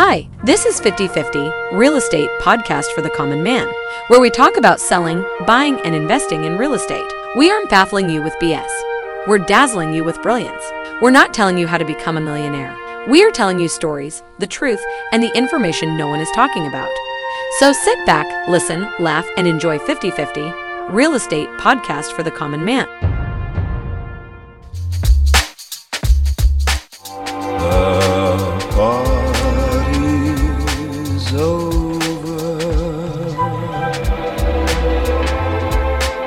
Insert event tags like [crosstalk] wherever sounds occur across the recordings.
Hi, this is 5050 Real Estate Podcast for the Common Man, where we talk about selling, buying, and investing in real estate. We aren't baffling you with BS. We're dazzling you with brilliance. We're not telling you how to become a millionaire. We are telling you stories, the truth, and the information no one is talking about. So sit back, listen, laugh, and enjoy 5050 Real Estate Podcast for the Common Man.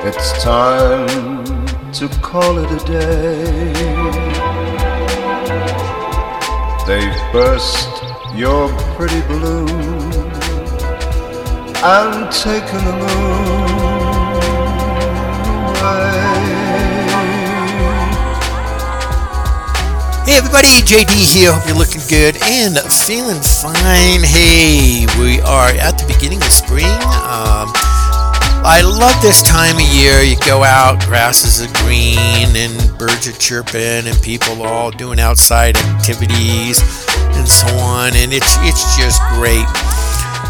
It's time to call it a day. They've burst your pretty balloon and taken the moon away. Hey everybody, JD here. Hope you're looking good and feeling fine. Hey, we are at the beginning of spring. Um, I love this time of year. You go out, grasses are green, and birds are chirping, and people are all doing outside activities and so on, and it's it's just great.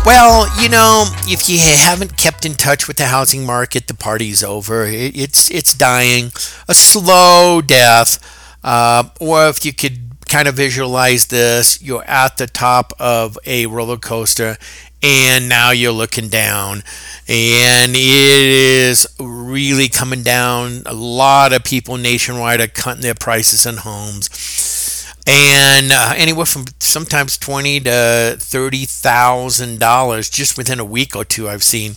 Well, you know, if you haven't kept in touch with the housing market, the party's over. It, it's it's dying, a slow death. Uh, or if you could kind of visualize this, you're at the top of a roller coaster and now you're looking down. And it is really coming down. A lot of people nationwide are cutting their prices on homes. And uh, anywhere from sometimes twenty to thirty thousand dollars just within a week or two i've seen.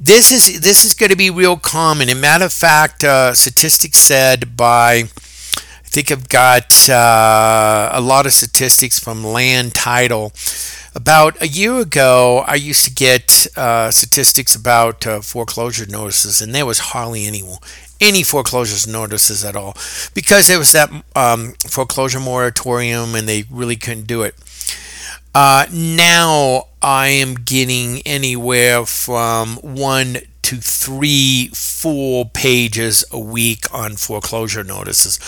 This is this is going to be real common. And matter of fact uh, statistics said by I think I've got uh, a lot of statistics from Land Title. About a year ago, I used to get uh, statistics about uh, foreclosure notices, and there was hardly any any foreclosures notices at all because there was that um, foreclosure moratorium, and they really couldn't do it. Uh, now I am getting anywhere from one to three four pages a week on foreclosure notices.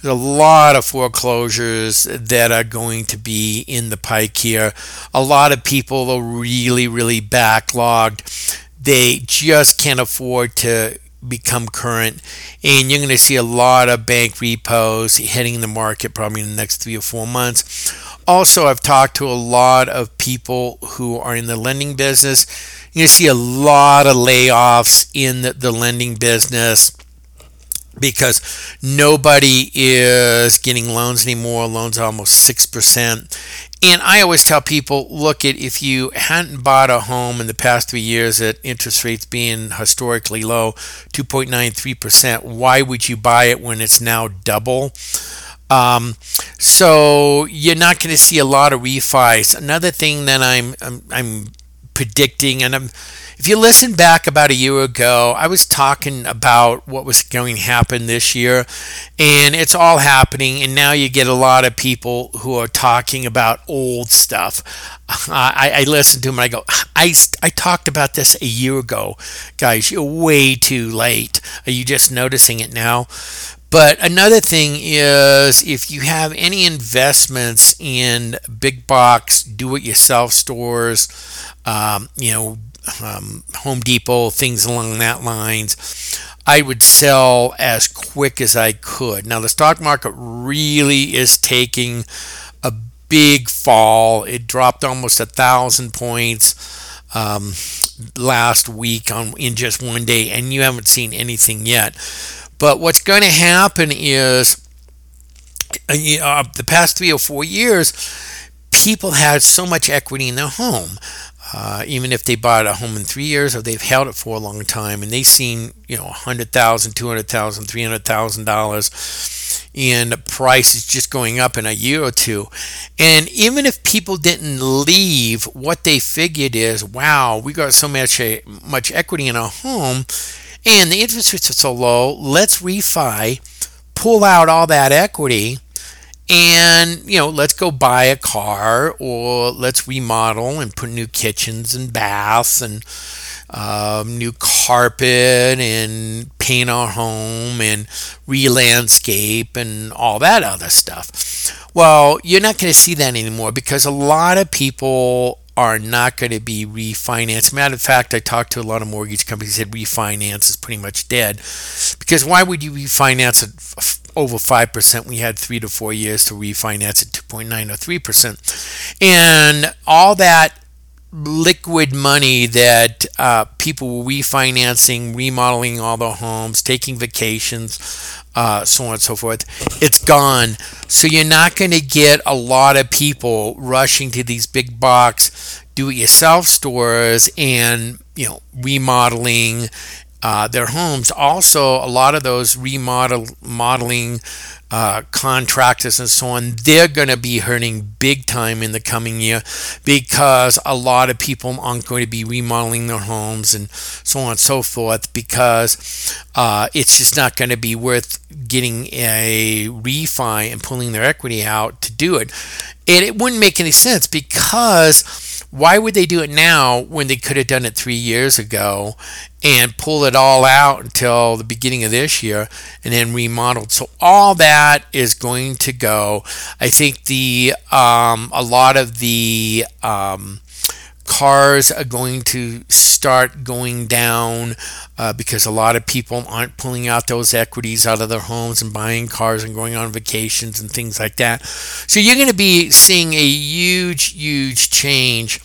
There's a lot of foreclosures that are going to be in the pike here. A lot of people are really, really backlogged. They just can't afford to become current and you're going to see a lot of bank repos hitting the market probably in the next three or four months. Also i've talked to a lot of people who are in the lending business. You're going to see a lot of layoffs in the, the lending business because nobody is getting loans anymore. Loans are almost 6%. And I always tell people look at if you hadn't bought a home in the past three years at interest rates being historically low, 2.93%, why would you buy it when it's now double? Um, so you're not going to see a lot of refis. Another thing that I'm, I'm, I'm predicting, and I'm if you listen back about a year ago, I was talking about what was going to happen this year, and it's all happening. And now you get a lot of people who are talking about old stuff. I, I listen to them and I go, I, I talked about this a year ago. Guys, you're way too late. Are you just noticing it now? But another thing is if you have any investments in big box do it yourself stores, um, you know, um, Home Depot, things along that lines, I would sell as quick as I could. Now the stock market really is taking a big fall. It dropped almost a thousand points um, last week on in just one day, and you haven't seen anything yet. But what's going to happen is, uh, the past three or four years, people had so much equity in their home uh, even if they bought a home in three years or they've held it for a long time and they've seen you know $100000 $200000 $300000 and the price is just going up in a year or two. And even if people didn't leave what they figured is wow we got so much uh, much equity in our home and the interest rates are so low let's refi pull out all that equity and you know let's go buy a car or let's remodel and put new kitchens and baths and um, new carpet and paint our home and re-landscape and all that other stuff. Well, you're not going to see that anymore because a lot of people are not going to be refinanced. Matter of fact, I talked to a lot of mortgage companies said refinance is pretty much dead because why would you refinance over 5%? We had three to four years to refinance at 2.9 or 3%. And all that liquid money that uh, people were refinancing, remodeling all their homes, taking vacations, uh, so on and so forth, it's gone. So you're not going to get a lot of people rushing to these big box do-it-yourself stores and you know remodeling uh, their homes. Also, a lot of those remodeling uh, contractors and so on, they're going to be hurting big time in the coming year because a lot of people aren't going to be remodeling their homes and so on and so forth because uh, it's just not going to be worth getting a refi and pulling their equity out to do it. And it wouldn't make any sense because why would they do it now when they could have done it three years ago and pull it all out until the beginning of this year and then remodeled? So all that is going to go. I think the um, a lot of the um, cars are going to start going down uh, because a lot of people aren't pulling out those equities out of their homes and buying cars and going on vacations and things like that. So you're going to be seeing a huge, huge change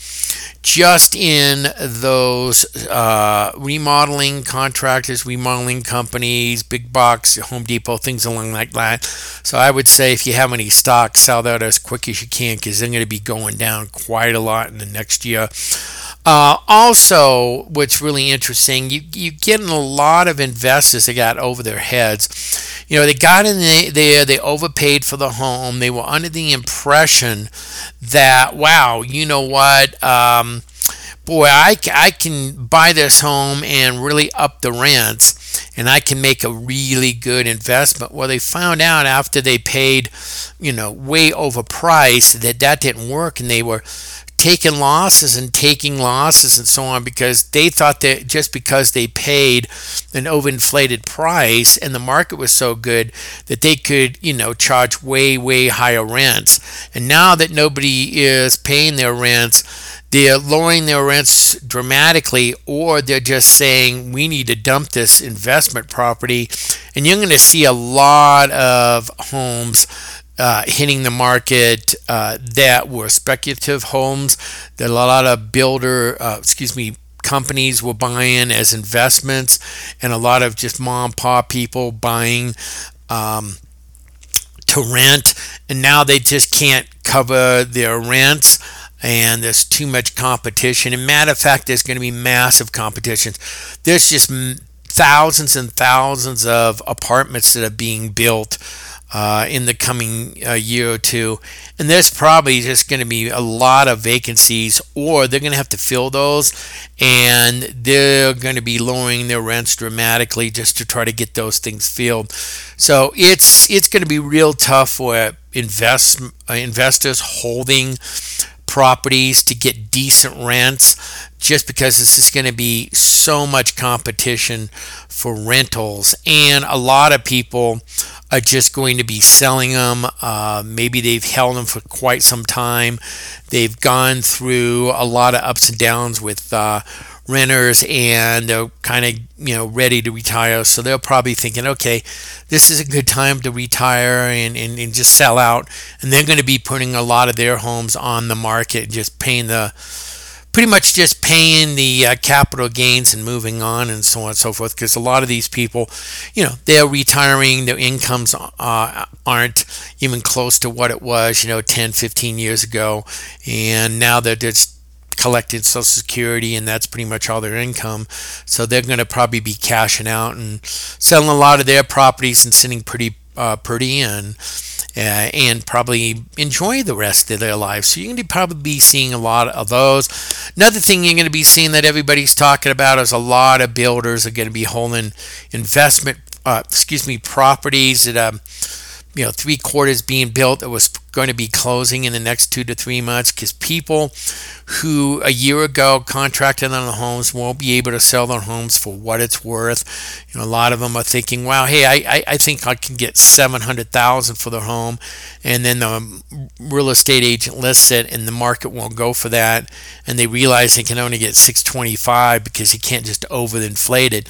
just in those uh, remodeling contractors, remodeling companies, big box, Home Depot, things along like that. So I would say if you have any stock, sell that as quick as you can because they're going to be going down quite a lot in the next year. Uh, also, what's really interesting, you you getting a lot of investors that got over their heads. You know, they got in there, they overpaid for the home. They were under the impression that, wow, you know what, um, boy, I, I can buy this home and really up the rents and I can make a really good investment. Well, they found out after they paid, you know, way overpriced that that didn't work, and they were taking losses and taking losses and so on because they thought that just because they paid an overinflated price and the market was so good that they could, you know, charge way, way higher rents. And now that nobody is paying their rents, they're lowering their rents dramatically, or they're just saying we need to dump this investment property. And you're going to see a lot of homes uh, hitting the market uh, that were speculative homes that a lot of builder, uh, excuse me, companies were buying as investments, and a lot of just mom and pop people buying um, to rent, and now they just can't cover their rents. And there's too much competition. And matter of fact, there's going to be massive competition. There's just thousands and thousands of apartments that are being built uh, in the coming uh, year or two. And there's probably just going to be a lot of vacancies, or they're going to have to fill those, and they're going to be lowering their rents dramatically just to try to get those things filled. So it's it's going to be real tough for invest uh, investors holding properties to get decent rents just because this is going to be so much competition for rentals and a lot of people are just going to be selling them. Uh, maybe they've held them for quite some time. They've gone through a lot of ups and downs with uh, renters and they're kind of you know ready to retire. So they're probably thinking okay this is a good time to retire and, and, and just sell out. And they're going to be putting a lot of their homes on the market just paying the pretty much just paying the uh, capital gains and moving on and so on and so forth. Because a lot of these people you know they're retiring their incomes uh, aren't even close to what it was you know 10 15 years ago. And now they're just collecting social security and that's pretty much all their income so they're going to probably be cashing out and selling a lot of their properties and sitting pretty uh, pretty and uh, and probably enjoy the rest of their lives. So you're going to probably be seeing a lot of those. Another thing you're going to be seeing that everybody's talking about is a lot of builders are going to be holding investment, uh, excuse me, properties that um, you know three quarters being built that was going to be closing in the next two to three months because people who a year ago contracted on the homes won't be able to sell their homes for what it's worth. You know, a lot of them are thinking, "Wow, hey, I, I, I think I can get seven hundred thousand for the home," and then the um, real estate agent lists it, and the market won't go for that, and they realize they can only get six twenty five because he can't just overinflate it.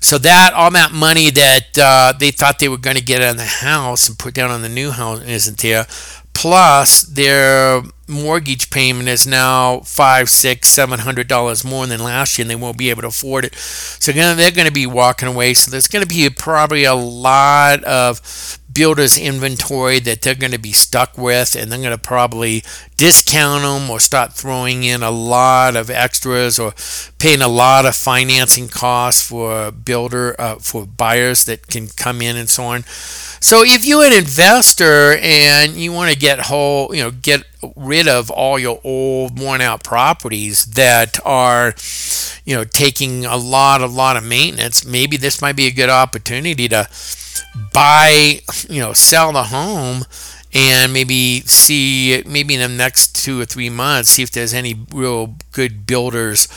So that all that money that uh, they thought they were going to get on the house and put down on the new house isn't there. Plus, their mortgage payment is now five, six, seven hundred dollars more than last year, and they won't be able to afford it. So they're going to be walking away. So there's going to be probably a lot of builders inventory that they're going to be stuck with and they're going to probably discount them or start throwing in a lot of extras or paying a lot of financing costs for builder uh, for buyers that can come in and so on. So if you're an investor and you want to get whole you know get rid of all your old worn out properties that are you know taking a lot a lot of maintenance maybe this might be a good opportunity to buy, you know, sell the home and maybe see maybe in the next two or three months see if there's any real good builders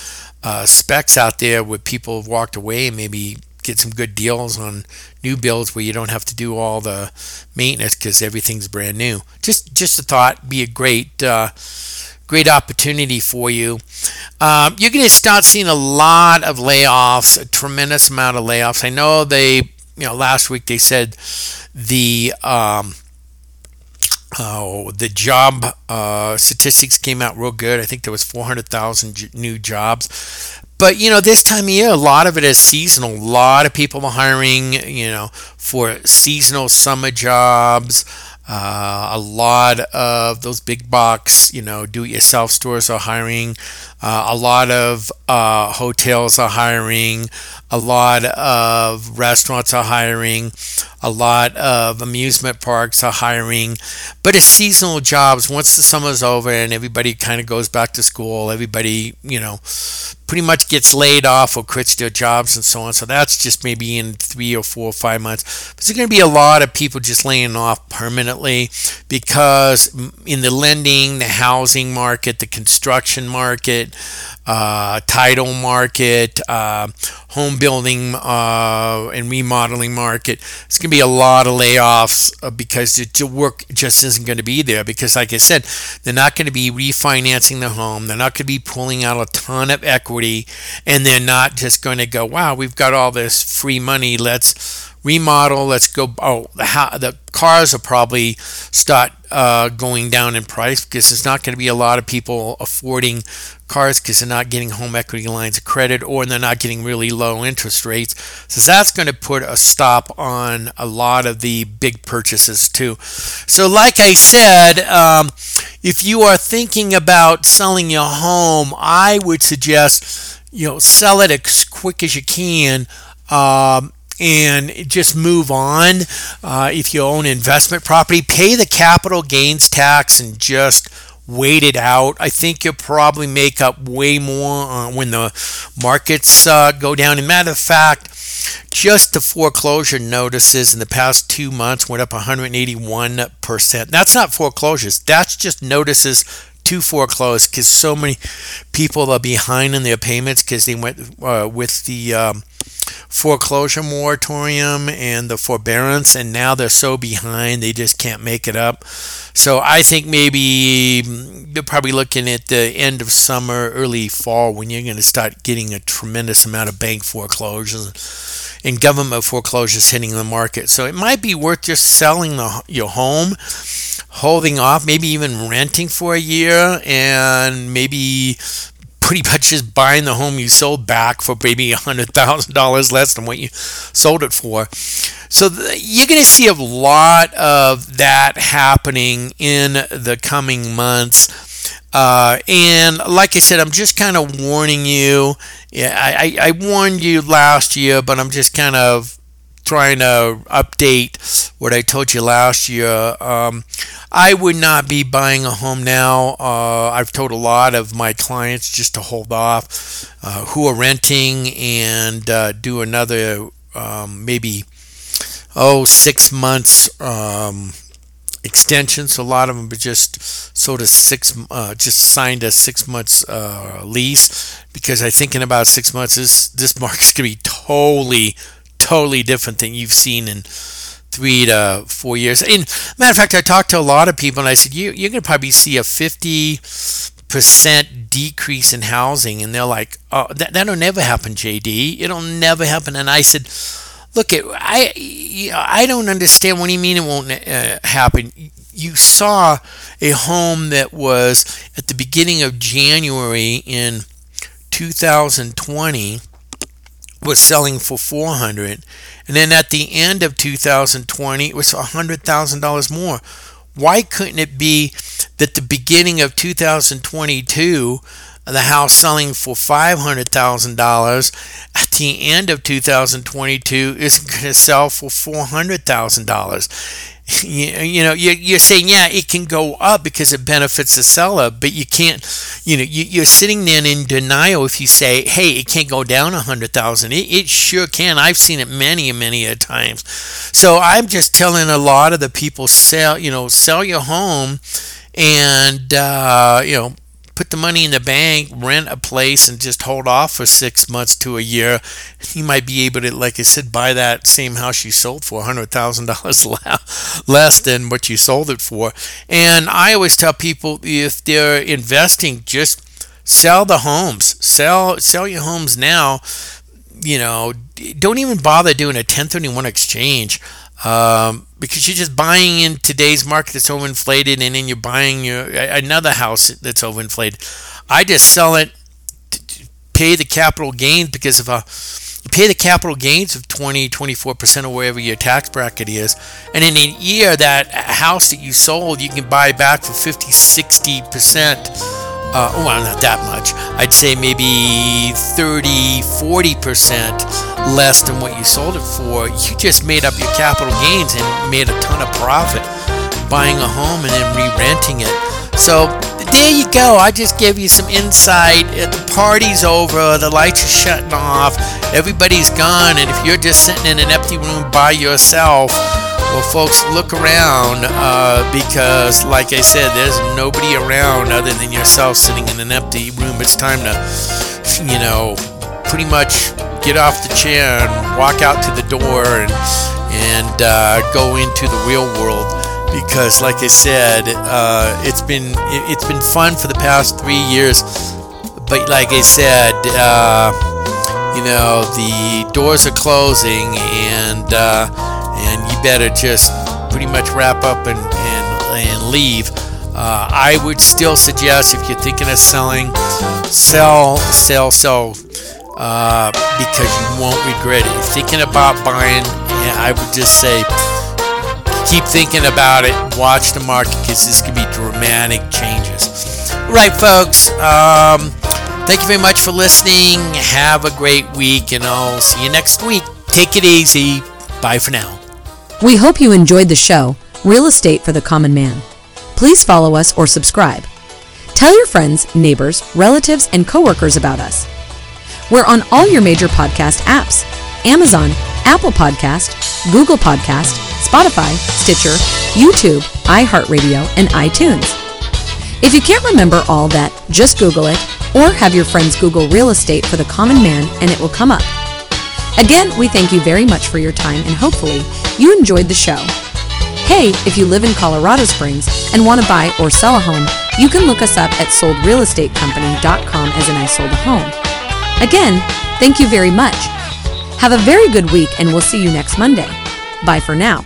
uh, specs out there where people have walked away and maybe get some good deals on new builds where you don't have to do all the maintenance because everything's brand new. Just just a thought, be a great uh, great opportunity for you. Um, you're going to start seeing a lot of layoffs, a tremendous amount of layoffs. I know they you know, last week they said the um, oh, the job uh, statistics came out real good. I think there was 400,000 new jobs. But you know, this time of year, a lot of it is seasonal. A lot of people are hiring, you know, for seasonal summer jobs. Uh, a lot of those big box, you know, do-it-yourself stores are hiring. Uh, a lot of uh, hotels are hiring. A lot of restaurants are hiring. A lot of amusement parks are hiring. But it's seasonal jobs. Once the summer's over and everybody kind of goes back to school, everybody, you know, pretty much gets laid off or quits their jobs and so on. So that's just maybe in three or four or five months. But there's going to be a lot of people just laying off permanently because in the lending, the housing market, the construction market, uh, title market, uh, home building uh, and remodeling market. It's going to be a lot of layoffs uh, because the work just isn't going to be there. Because, like I said, they're not going to be refinancing the home. They're not going to be pulling out a ton of equity, and they're not just going to go, "Wow, we've got all this free money. Let's." remodel. Let's go. Oh, the, the cars will probably start uh, going down in price because there's not going to be a lot of people affording cars because they're not getting home equity lines of credit or they're not getting really low interest rates. So that's going to put a stop on a lot of the big purchases too. So, like I said, um, if you are thinking about selling your home, I would suggest you know sell it as quick as you can. Um, and just move on. Uh, if you own investment property, pay the capital gains tax and just wait it out. I think you'll probably make up way more uh, when the markets uh, go down. And matter of fact, just the foreclosure notices in the past two months went up 181%. That's not foreclosures, that's just notices to foreclose because so many people are behind in their payments because they went uh, with the um, foreclosure moratorium and the forbearance, and now they're so behind they just can't make it up. So I think maybe you're probably looking at the end of summer, early fall when you're going to start getting a tremendous amount of bank foreclosures and government foreclosures hitting the market. So it might be worth just selling the, your home, holding off, maybe even renting for a year, and maybe pretty much just buying the home you sold back for maybe $100,000 less than what you sold it for. So you're going to see a lot of that happening in the coming months. Uh, and like I said, I'm just kind of warning you. Yeah, I, I, I warned you last year, but I'm just kind of trying to update what I told you last year. Um, I would not be buying a home now. Uh, I've told a lot of my clients just to hold off uh, who are renting and uh, do another um, maybe oh six months um, extensions. A lot of them are just sort of six, uh, just signed a six months uh, lease because I think in about six months this this [laughs] market's gonna be totally, totally different than you've seen in three to four years. And matter of fact, I talked to a lot of people and I said you you're gonna probably see a fifty percent decrease in housing and they're like oh that, that'll never happen jd it'll never happen and i said look I I don't understand what do you mean it won't uh, happen. You saw a home that was at the beginning of January in 2020 was selling for 400 and then at the end of 2020 it was $100,000 more. Why couldn't it be that the beginning of 2022 the house selling for $500,000 at the end of 2022 is going to sell for $400,000. You, you know, you're, you're saying, yeah, it can go up because it benefits the seller, but you can't, you know, you, you're sitting there in denial if you say, hey, it can't go down a hundred thousand. It, it sure can. I've seen it many, many a times. So I'm just telling a lot of the people, sell, you know, sell your home and, uh, you know, put the money in the bank, rent a place, and just hold off for six months to a year, you might be able to, like I said, buy that same house you sold for $100,000 [laughs] less than what you sold it for. And I always tell people if they're investing, just sell the homes, sell sell your homes now. You know, don't even bother doing a 1031 exchange um, because you're just buying in today's market that's overinflated, and then you're buying your another house that's overinflated. I just sell it, pay the capital gains because of a you pay the capital gains of 20 24% or wherever your tax bracket is and in a year that house that you sold you can buy back for 50 60% uh, well, not that much. I'd say maybe 30, 40% less than what you sold it for. You just made up your capital gains and made a ton of profit buying a home and then re renting it. So there you go. I just gave you some insight. Uh, the party's over, the lights are shutting off, everybody's gone, and if you're just sitting in an empty room by yourself, well, folks, look around uh, because, like I said, there's nobody around other than yourself sitting in an empty room. It's time to, you know, pretty much get off the chair and walk out to the door and and uh, go into the real world because, like I said, uh, it's been it, has been fun for the past three years. But like I said, uh, you know, the doors are closing and uh, and you better just pretty much wrap up and, and, and leave. Uh, I would still suggest if you're thinking of selling, sell, sell, sell, uh, because you won't regret it. If thinking about buying, I would just say keep thinking about it. Watch the market because this could be dramatic changes. Right, folks. Um, thank you very much for listening. Have a great week, and I'll see you next week. Take it easy. Bye for now. We hope you enjoyed the show, Real Estate for the Common Man. Please follow us or subscribe. Tell your friends, neighbors, relatives, and coworkers about us. We're on all your major podcast apps Amazon, Apple Podcast, Google Podcast, Spotify, Stitcher, YouTube, iHeartRadio, and iTunes. If you can't remember all that, just Google it or have your friends Google real estate for the common man and it will come up. Again, we thank you very much for your time and hopefully you enjoyed the show. Hey, if you live in Colorado Springs and want to buy or sell a home, you can look us up at soldrealestatecompany.com as in I sold a home. Again, thank you very much. Have a very good week and we'll see you next Monday. Bye for now.